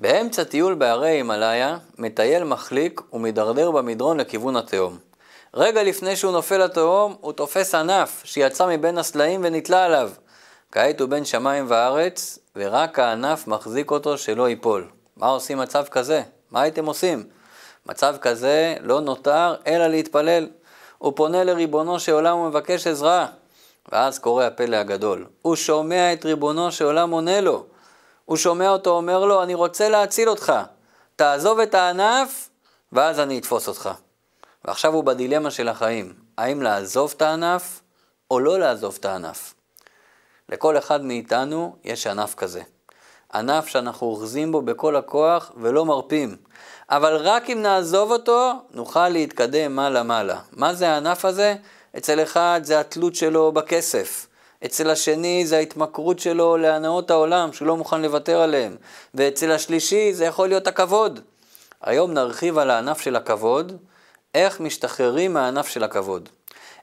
באמצע טיול בהרי הימאליה, מטייל מחליק ומידרדר במדרון לכיוון התהום. רגע לפני שהוא נופל לתהום, הוא תופס ענף שיצא מבין הסלעים ונתלה עליו. כעת הוא בין שמיים וארץ, ורק הענף מחזיק אותו שלא ייפול. מה עושים מצב כזה? מה הייתם עושים? מצב כזה לא נותר אלא להתפלל. הוא פונה לריבונו של עולם ומבקש עזרה. ואז קורה הפלא הגדול. הוא שומע את ריבונו של עולם עונה לו. הוא שומע אותו אומר לו, אני רוצה להציל אותך. תעזוב את הענף, ואז אני אתפוס אותך. ועכשיו הוא בדילמה של החיים. האם לעזוב את הענף, או לא לעזוב את הענף? לכל אחד מאיתנו יש ענף כזה. ענף שאנחנו אוחזים בו בכל הכוח ולא מרפים. אבל רק אם נעזוב אותו, נוכל להתקדם מעלה-מעלה. מה זה הענף הזה? אצל אחד זה התלות שלו בכסף. אצל השני זה ההתמכרות שלו להנאות העולם, שהוא לא מוכן לוותר עליהם. ואצל השלישי זה יכול להיות הכבוד. היום נרחיב על הענף של הכבוד, איך משתחררים מהענף של הכבוד.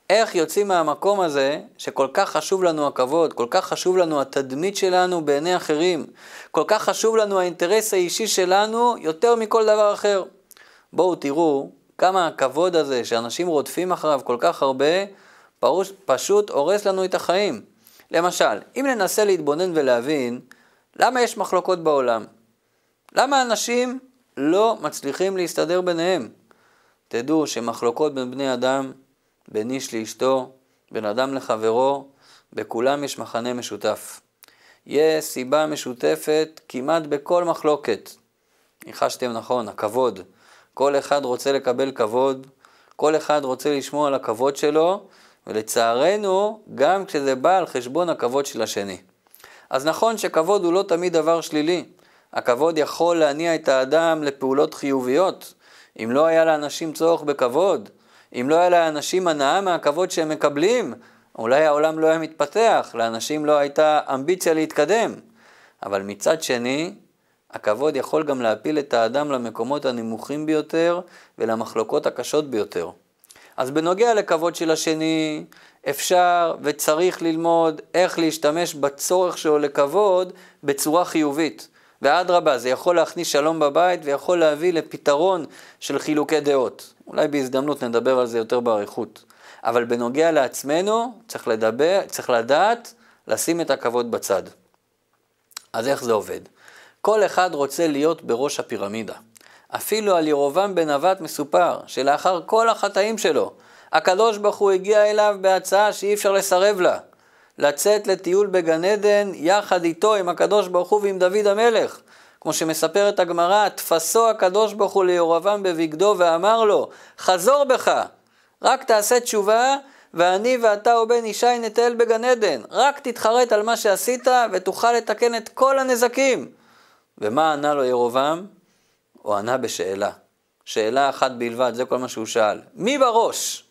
איך יוצאים מהמקום הזה שכל כך חשוב לנו הכבוד, כל כך חשוב לנו התדמית שלנו בעיני אחרים, כל כך חשוב לנו האינטרס האישי שלנו יותר מכל דבר אחר. בואו תראו כמה הכבוד הזה שאנשים רודפים אחריו כל כך הרבה, פרוש, פשוט הורס לנו את החיים. למשל, אם ננסה להתבונן ולהבין למה יש מחלוקות בעולם, למה אנשים לא מצליחים להסתדר ביניהם. תדעו שמחלוקות בין בני אדם בין איש לאשתו, בין אדם לחברו, בכולם יש מחנה משותף. יש סיבה משותפת כמעט בכל מחלוקת. ניחשתם נכון, הכבוד. כל אחד רוצה לקבל כבוד, כל אחד רוצה לשמור על הכבוד שלו, ולצערנו, גם כשזה בא על חשבון הכבוד של השני. אז נכון שכבוד הוא לא תמיד דבר שלילי. הכבוד יכול להניע את האדם לפעולות חיוביות. אם לא היה לאנשים צורך בכבוד, אם לא היה לאנשים הנאה מהכבוד שהם מקבלים, אולי העולם לא היה מתפתח, לאנשים לא הייתה אמביציה להתקדם. אבל מצד שני, הכבוד יכול גם להפיל את האדם למקומות הנמוכים ביותר ולמחלוקות הקשות ביותר. אז בנוגע לכבוד של השני, אפשר וצריך ללמוד איך להשתמש בצורך שלו לכבוד בצורה חיובית. ואדרבה, זה יכול להכניס שלום בבית ויכול להביא לפתרון של חילוקי דעות. אולי בהזדמנות נדבר על זה יותר באריכות. אבל בנוגע לעצמנו, צריך לדבר, צריך לדעת לשים את הכבוד בצד. אז איך זה עובד? כל אחד רוצה להיות בראש הפירמידה. אפילו על ירובעם בן נבט מסופר שלאחר כל החטאים שלו, הקדוש ברוך הוא הגיע אליו בהצעה שאי אפשר לסרב לה. לצאת לטיול בגן עדן יחד איתו, עם הקדוש ברוך הוא ועם דוד המלך. כמו שמספרת הגמרא, תפסו הקדוש ברוך הוא לירבעם בבגדו ואמר לו, חזור בך, רק תעשה תשובה, ואני ואתה ובן ישי נטייל בגן עדן. רק תתחרט על מה שעשית ותוכל לתקן את כל הנזקים. ומה ענה לו ירבעם? הוא ענה בשאלה. שאלה אחת בלבד, זה כל מה שהוא שאל. מי בראש?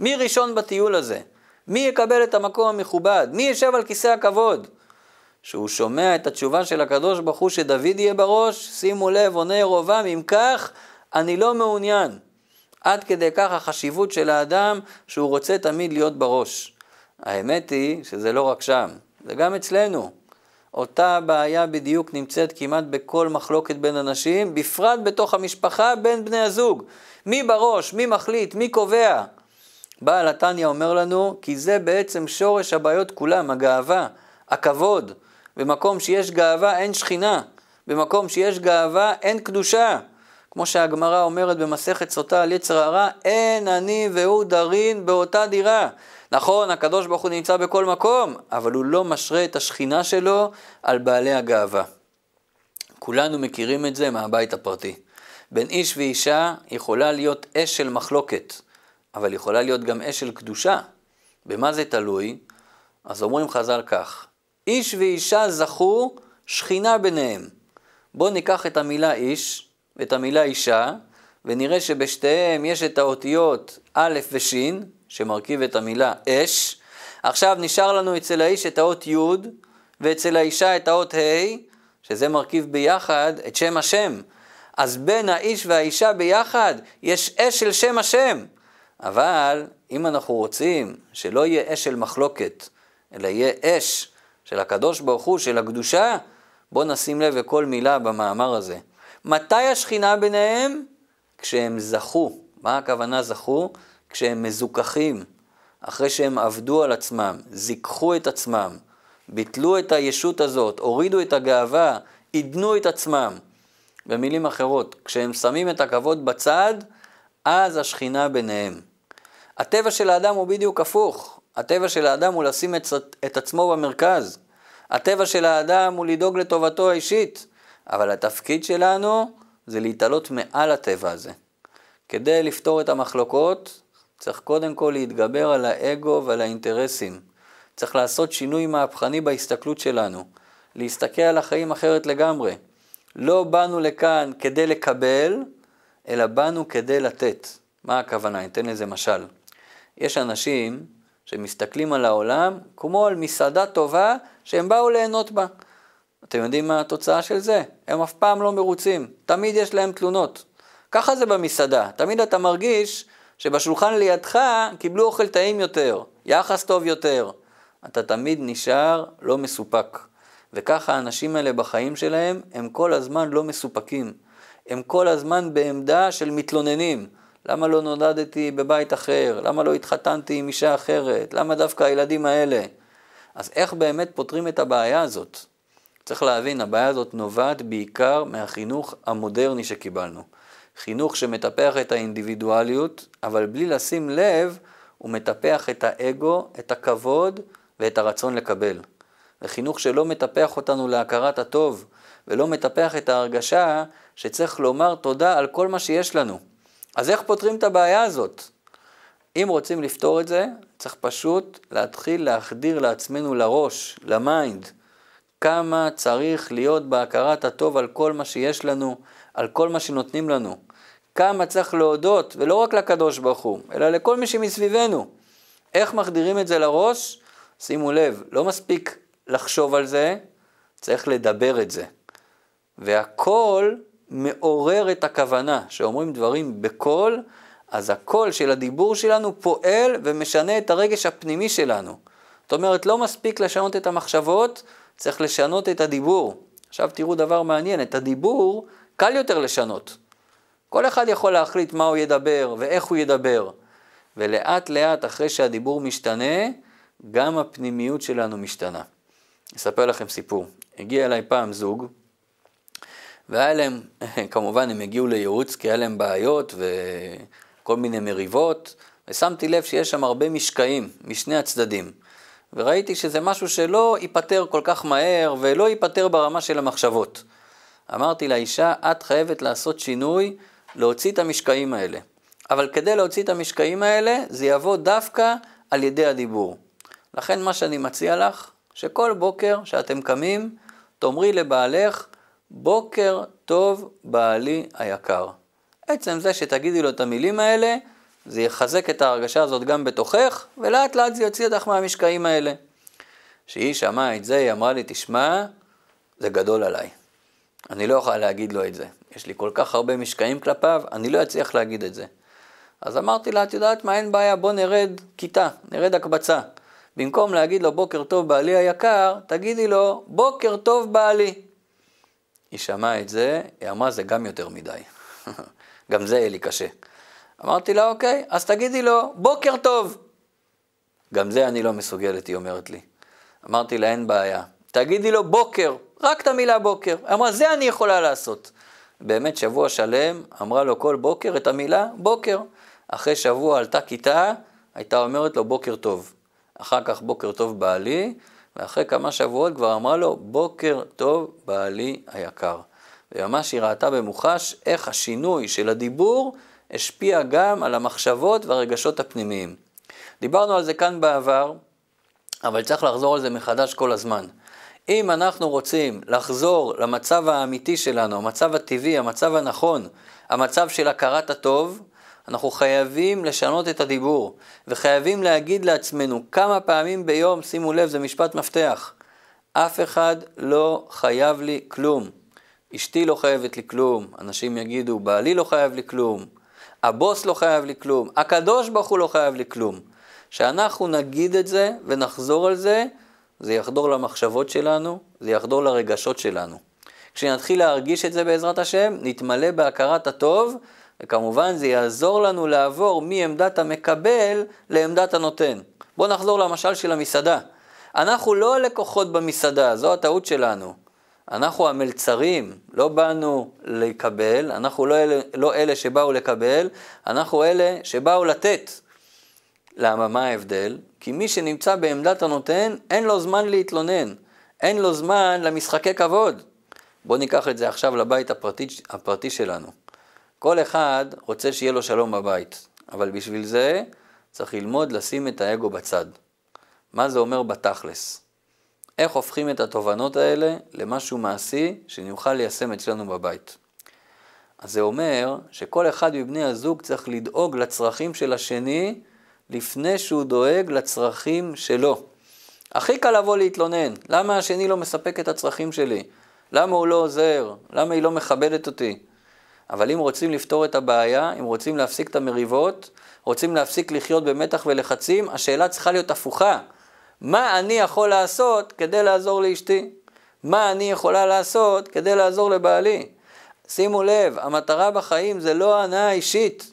מי ראשון בטיול הזה? מי יקבל את המקום המכובד? מי ישב על כיסא הכבוד? שהוא שומע את התשובה של הקדוש ברוך הוא שדוד יהיה בראש, שימו לב, עונה ירובעם, אם כך, אני לא מעוניין. עד כדי כך החשיבות של האדם שהוא רוצה תמיד להיות בראש. האמת היא שזה לא רק שם, זה גם אצלנו. אותה בעיה בדיוק נמצאת כמעט בכל מחלוקת בין אנשים, בפרט בתוך המשפחה בין בני הזוג. מי בראש, מי מחליט, מי קובע. בעל התניא אומר לנו, כי זה בעצם שורש הבעיות כולם, הגאווה, הכבוד. במקום שיש גאווה אין שכינה, במקום שיש גאווה אין קדושה. כמו שהגמרא אומרת במסכת סוטה על יצר הרע, אין אני והוא דרין באותה דירה. נכון, הקדוש ברוך הוא נמצא בכל מקום, אבל הוא לא משרה את השכינה שלו על בעלי הגאווה. כולנו מכירים את זה מהבית הפרטי. בין איש ואישה יכולה להיות אש של מחלוקת. אבל יכולה להיות גם אש של קדושה. במה זה תלוי? אז אומרים חז"ל כך, איש ואישה זכו שכינה ביניהם. בואו ניקח את המילה איש ואת המילה אישה, ונראה שבשתיהם יש את האותיות א' וש', שמרכיב את המילה אש. עכשיו נשאר לנו אצל האיש את האות י', ואצל האישה את האות ה', שזה מרכיב ביחד את שם השם. אז בין האיש והאישה ביחד יש אש של שם השם. אבל אם אנחנו רוצים שלא יהיה אש של מחלוקת, אלא יהיה אש של הקדוש ברוך הוא, של הקדושה, בואו נשים לב לכל מילה במאמר הזה. מתי השכינה ביניהם? כשהם זכו. מה הכוונה זכו? כשהם מזוכחים, אחרי שהם עבדו על עצמם, זיככו את עצמם, ביטלו את הישות הזאת, הורידו את הגאווה, עידנו את עצמם. במילים אחרות, כשהם שמים את הכבוד בצד, אז השכינה ביניהם. הטבע של האדם הוא בדיוק הפוך. הטבע של האדם הוא לשים את, את עצמו במרכז. הטבע של האדם הוא לדאוג לטובתו האישית. אבל התפקיד שלנו זה להתעלות מעל הטבע הזה. כדי לפתור את המחלוקות, צריך קודם כל להתגבר על האגו ועל האינטרסים. צריך לעשות שינוי מהפכני בהסתכלות שלנו. להסתכל על החיים אחרת לגמרי. לא באנו לכאן כדי לקבל, אלא באנו כדי לתת. מה הכוונה? אני אתן לזה משל. יש אנשים שמסתכלים על העולם כמו על מסעדה טובה שהם באו ליהנות בה. אתם יודעים מה התוצאה של זה? הם אף פעם לא מרוצים, תמיד יש להם תלונות. ככה זה במסעדה, תמיד אתה מרגיש שבשולחן לידך קיבלו אוכל טעים יותר, יחס טוב יותר. אתה תמיד נשאר לא מסופק. וככה האנשים האלה בחיים שלהם, הם כל הזמן לא מסופקים. הם כל הזמן בעמדה של מתלוננים. למה לא נולדתי בבית אחר? למה לא התחתנתי עם אישה אחרת? למה דווקא הילדים האלה? אז איך באמת פותרים את הבעיה הזאת? צריך להבין, הבעיה הזאת נובעת בעיקר מהחינוך המודרני שקיבלנו. חינוך שמטפח את האינדיבידואליות, אבל בלי לשים לב, הוא מטפח את האגו, את הכבוד ואת הרצון לקבל. זה חינוך שלא מטפח אותנו להכרת הטוב, ולא מטפח את ההרגשה שצריך לומר תודה על כל מה שיש לנו. אז איך פותרים את הבעיה הזאת? אם רוצים לפתור את זה, צריך פשוט להתחיל להחדיר לעצמנו לראש, ל mind, כמה צריך להיות בהכרת הטוב על כל מה שיש לנו, על כל מה שנותנים לנו. כמה צריך להודות, ולא רק לקדוש ברוך הוא, אלא לכל מי שמסביבנו. איך מחדירים את זה לראש? שימו לב, לא מספיק לחשוב על זה, צריך לדבר את זה. והקול מעורר את הכוונה, שאומרים דברים בקול, אז הקול של הדיבור שלנו פועל ומשנה את הרגש הפנימי שלנו. זאת אומרת, לא מספיק לשנות את המחשבות, צריך לשנות את הדיבור. עכשיו תראו דבר מעניין, את הדיבור קל יותר לשנות. כל אחד יכול להחליט מה הוא ידבר ואיך הוא ידבר. ולאט לאט אחרי שהדיבור משתנה, גם הפנימיות שלנו משתנה. אספר לכם סיפור. הגיע אליי פעם זוג, והיה להם, כמובן הם הגיעו לייעוץ כי היה להם בעיות וכל מיני מריבות, ושמתי לב שיש שם הרבה משקעים משני הצדדים. וראיתי שזה משהו שלא ייפתר כל כך מהר ולא ייפתר ברמה של המחשבות. אמרתי לאישה, את חייבת לעשות שינוי, להוציא את המשקעים האלה. אבל כדי להוציא את המשקעים האלה, זה יבוא דווקא על ידי הדיבור. לכן מה שאני מציע לך, שכל בוקר שאתם קמים, תאמרי לבעלך, בוקר טוב בעלי היקר. עצם זה שתגידי לו את המילים האלה, זה יחזק את ההרגשה הזאת גם בתוכך, ולאט לאט זה יוציא אותך מהמשקעים האלה. כשהיא שמעה את זה, היא אמרה לי, תשמע, זה גדול עליי. אני לא יכולה להגיד לו את זה. יש לי כל כך הרבה משקעים כלפיו, אני לא אצליח להגיד את זה. אז אמרתי לה, את יודעת מה, אין בעיה, בוא נרד כיתה, נרד הקבצה. במקום להגיד לו בוקר טוב בעלי היקר, תגידי לו בוקר טוב בעלי. היא שמעה את זה, היא אמרה זה גם יותר מדי. גם זה יהיה לי קשה. אמרתי לה, אוקיי, אז תגידי לו, בוקר טוב. גם זה אני לא מסוגלת, היא אומרת לי. אמרתי לה, אין בעיה. תגידי לו בוקר, רק את המילה בוקר. אמרה, זה אני יכולה לעשות. באמת שבוע שלם אמרה לו כל בוקר את המילה בוקר. אחרי שבוע עלתה כיתה, הייתה אומרת לו בוקר טוב. אחר כך בוקר טוב בעלי, ואחרי כמה שבועות כבר אמרה לו בוקר טוב בעלי היקר. וממש היא ראתה במוחש איך השינוי של הדיבור השפיע גם על המחשבות והרגשות הפנימיים. דיברנו על זה כאן בעבר, אבל צריך לחזור על זה מחדש כל הזמן. אם אנחנו רוצים לחזור למצב האמיתי שלנו, המצב הטבעי, המצב הנכון, המצב של הכרת הטוב, אנחנו חייבים לשנות את הדיבור, וחייבים להגיד לעצמנו כמה פעמים ביום, שימו לב, זה משפט מפתח, אף אחד לא חייב לי כלום. אשתי לא חייבת לי כלום, אנשים יגידו, בעלי לא חייב לי כלום, הבוס לא חייב לי כלום, הקדוש ברוך הוא לא חייב לי כלום. שאנחנו נגיד את זה ונחזור על זה, זה יחדור למחשבות שלנו, זה יחדור לרגשות שלנו. כשנתחיל להרגיש את זה בעזרת השם, נתמלא בהכרת הטוב, וכמובן זה יעזור לנו לעבור מעמדת המקבל לעמדת הנותן. בואו נחזור למשל של המסעדה. אנחנו לא הלקוחות במסעדה, זו הטעות שלנו. אנחנו המלצרים, לא באנו לקבל, אנחנו לא אלה, לא אלה שבאו לקבל, אנחנו אלה שבאו לתת. למה? מה ההבדל? כי מי שנמצא בעמדת הנותן, אין לו זמן להתלונן, אין לו זמן למשחקי כבוד. בואו ניקח את זה עכשיו לבית הפרטי, הפרטי שלנו. כל אחד רוצה שיהיה לו שלום בבית, אבל בשביל זה צריך ללמוד לשים את האגו בצד. מה זה אומר בתכלס? איך הופכים את התובנות האלה למשהו מעשי שנוכל ליישם אצלנו בבית. אז זה אומר שכל אחד מבני הזוג צריך לדאוג לצרכים של השני לפני שהוא דואג לצרכים שלו. הכי קל לבוא להתלונן, למה השני לא מספק את הצרכים שלי? למה הוא לא עוזר? למה היא לא מכבדת אותי? אבל אם רוצים לפתור את הבעיה, אם רוצים להפסיק את המריבות, רוצים להפסיק לחיות במתח ולחצים, השאלה צריכה להיות הפוכה. מה אני יכול לעשות כדי לעזור לאשתי? מה אני יכולה לעשות כדי לעזור לבעלי? שימו לב, המטרה בחיים זה לא ההנאה האישית.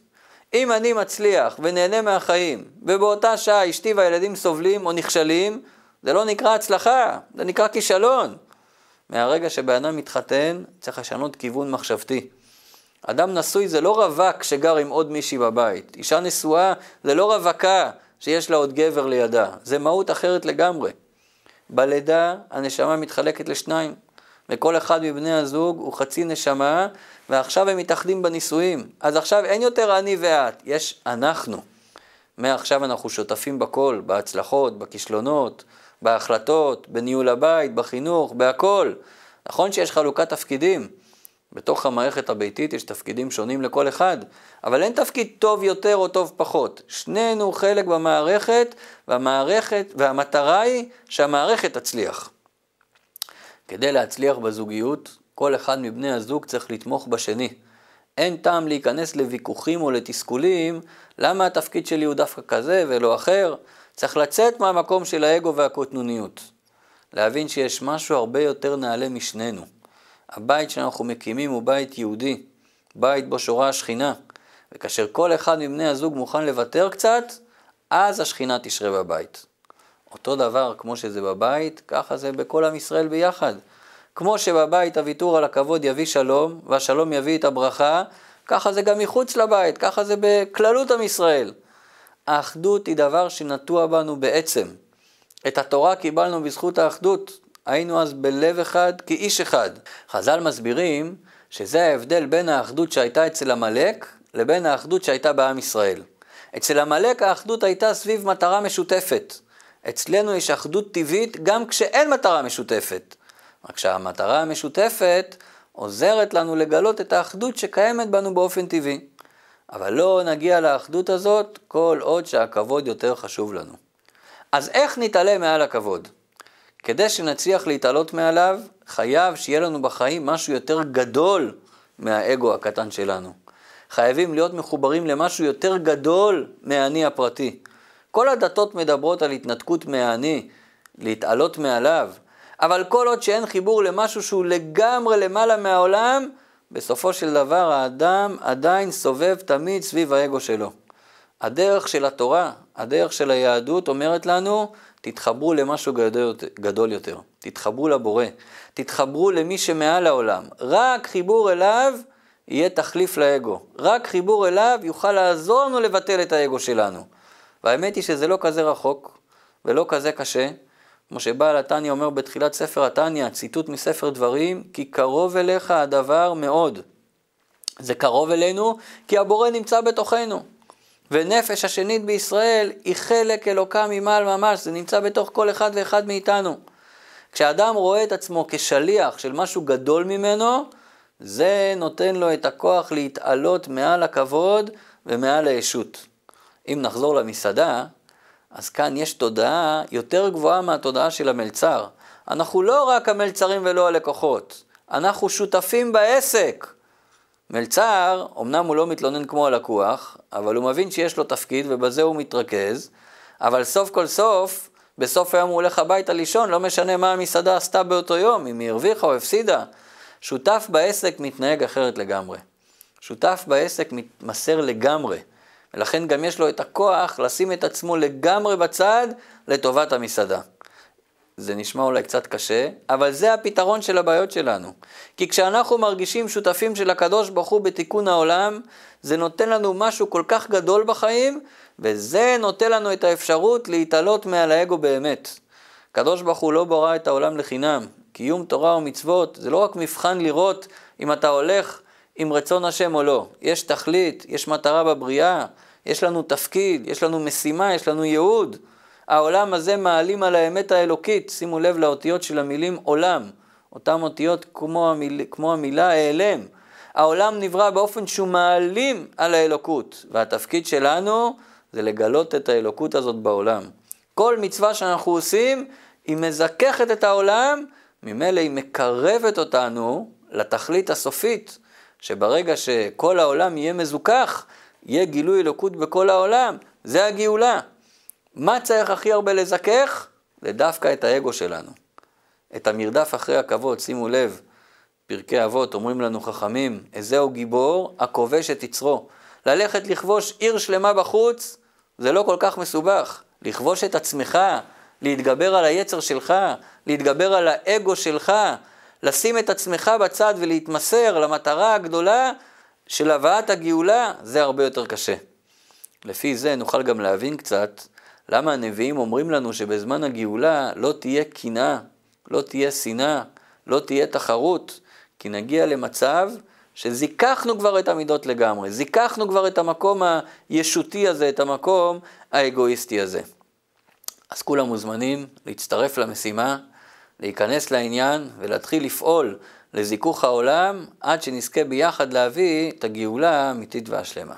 אם אני מצליח ונהנה מהחיים, ובאותה שעה אשתי והילדים סובלים או נכשלים, זה לא נקרא הצלחה, זה נקרא כישלון. מהרגע שבן אדם מתחתן, צריך לשנות כיוון מחשבתי. אדם נשוי זה לא רווק שגר עם עוד מישהי בבית. אישה נשואה זה לא רווקה שיש לה עוד גבר לידה. זה מהות אחרת לגמרי. בלידה הנשמה מתחלקת לשניים, וכל אחד מבני הזוג הוא חצי נשמה, ועכשיו הם מתאחדים בנישואים. אז עכשיו אין יותר אני ואת, יש אנחנו. מעכשיו אנחנו שותפים בכל, בהצלחות, בכישלונות, בהחלטות, בניהול הבית, בחינוך, בהכל. נכון שיש חלוקת תפקידים. בתוך המערכת הביתית יש תפקידים שונים לכל אחד, אבל אין תפקיד טוב יותר או טוב פחות. שנינו חלק במערכת, והמערכת, והמטרה היא שהמערכת תצליח. כדי להצליח בזוגיות, כל אחד מבני הזוג צריך לתמוך בשני. אין טעם להיכנס לוויכוחים או לתסכולים, למה התפקיד שלי הוא דווקא כזה ולא אחר. צריך לצאת מהמקום של האגו והקוטנוניות. להבין שיש משהו הרבה יותר נעלה משנינו. הבית שאנחנו מקימים הוא בית יהודי, בית בו שורה השכינה, וכאשר כל אחד מבני הזוג מוכן לוותר קצת, אז השכינה תשרה בבית. אותו דבר כמו שזה בבית, ככה זה בכל עם ישראל ביחד. כמו שבבית הוויתור על הכבוד יביא שלום, והשלום יביא את הברכה, ככה זה גם מחוץ לבית, ככה זה בכללות עם ישראל. האחדות היא דבר שנטוע בנו בעצם. את התורה קיבלנו בזכות האחדות, היינו אז בלב אחד כאיש אחד. חז"ל מסבירים שזה ההבדל בין האחדות שהייתה אצל עמלק לבין האחדות שהייתה בעם ישראל. אצל עמלק האחדות הייתה סביב מטרה משותפת. אצלנו יש אחדות טבעית גם כשאין מטרה משותפת. רק שהמטרה המשותפת עוזרת לנו לגלות את האחדות שקיימת בנו באופן טבעי. אבל לא נגיע לאחדות הזאת כל עוד שהכבוד יותר חשוב לנו. אז איך נתעלה מעל הכבוד? כדי שנצליח להתעלות מעליו, חייב שיהיה לנו בחיים משהו יותר גדול מהאגו הקטן שלנו. חייבים להיות מחוברים למשהו יותר גדול מהאני הפרטי. כל הדתות מדברות על התנתקות מהאני, להתעלות מעליו, אבל כל עוד שאין חיבור למשהו שהוא לגמרי למעלה מהעולם, בסופו של דבר האדם עדיין סובב תמיד סביב האגו שלו. הדרך של התורה, הדרך של היהדות אומרת לנו, תתחברו למשהו גדול, גדול יותר, תתחברו לבורא, תתחברו למי שמעל העולם. רק חיבור אליו יהיה תחליף לאגו. רק חיבור אליו יוכל לעזור לנו לבטל את האגו שלנו. והאמת היא שזה לא כזה רחוק ולא כזה קשה. כמו שבעל התניא אומר בתחילת ספר התניא, ציטוט מספר דברים, כי קרוב אליך הדבר מאוד. זה קרוב אלינו כי הבורא נמצא בתוכנו. ונפש השנית בישראל היא חלק אלוקה ממעל ממש, זה נמצא בתוך כל אחד ואחד מאיתנו. כשאדם רואה את עצמו כשליח של משהו גדול ממנו, זה נותן לו את הכוח להתעלות מעל הכבוד ומעל הישות. אם נחזור למסעדה, אז כאן יש תודעה יותר גבוהה מהתודעה של המלצר. אנחנו לא רק המלצרים ולא הלקוחות, אנחנו שותפים בעסק. מלצר, אמנם הוא לא מתלונן כמו הלקוח, אבל הוא מבין שיש לו תפקיד ובזה הוא מתרכז, אבל סוף כל סוף בסוף היום הוא הולך הביתה לישון, לא משנה מה המסעדה עשתה באותו יום, אם היא הרוויחה או הפסידה. שותף בעסק מתנהג אחרת לגמרי. שותף בעסק מתמסר לגמרי. ולכן גם יש לו את הכוח לשים את עצמו לגמרי בצד לטובת המסעדה. זה נשמע אולי קצת קשה, אבל זה הפתרון של הבעיות שלנו. כי כשאנחנו מרגישים שותפים של הקדוש ברוך הוא בתיקון העולם, זה נותן לנו משהו כל כך גדול בחיים, וזה נותן לנו את האפשרות להתעלות מעל האגו באמת. הקדוש ברוך הוא לא ברא את העולם לחינם. קיום תורה ומצוות זה לא רק מבחן לראות אם אתה הולך עם רצון השם או לא. יש תכלית, יש מטרה בבריאה, יש לנו תפקיד, יש לנו משימה, יש לנו ייעוד. העולם הזה מעלים על האמת האלוקית, שימו לב לאותיות של המילים עולם, אותן אותיות כמו, המיל, כמו המילה העלם. העולם נברא באופן שהוא מעלים על האלוקות, והתפקיד שלנו זה לגלות את האלוקות הזאת בעולם. כל מצווה שאנחנו עושים, היא מזככת את העולם, ממילא היא מקרבת אותנו לתכלית הסופית, שברגע שכל העולם יהיה מזוכח, יהיה גילוי אלוקות בכל העולם, זה הגאולה. מה צריך הכי הרבה לזכך? זה דווקא את האגו שלנו. את המרדף אחרי הכבוד, שימו לב, פרקי אבות אומרים לנו חכמים, איזהו גיבור הכובש את יצרו. ללכת לכבוש עיר שלמה בחוץ, זה לא כל כך מסובך. לכבוש את עצמך, להתגבר על היצר שלך, להתגבר על האגו שלך, לשים את עצמך בצד ולהתמסר למטרה הגדולה של הבאת הגאולה, זה הרבה יותר קשה. לפי זה נוכל גם להבין קצת למה הנביאים אומרים לנו שבזמן הגאולה לא תהיה קנאה, לא תהיה שנאה, לא תהיה תחרות, כי נגיע למצב שזיככנו כבר את המידות לגמרי, זיככנו כבר את המקום הישותי הזה, את המקום האגואיסטי הזה. אז כולם מוזמנים להצטרף למשימה, להיכנס לעניין ולהתחיל לפעול לזיכוך העולם עד שנזכה ביחד להביא את הגאולה האמיתית והשלמה.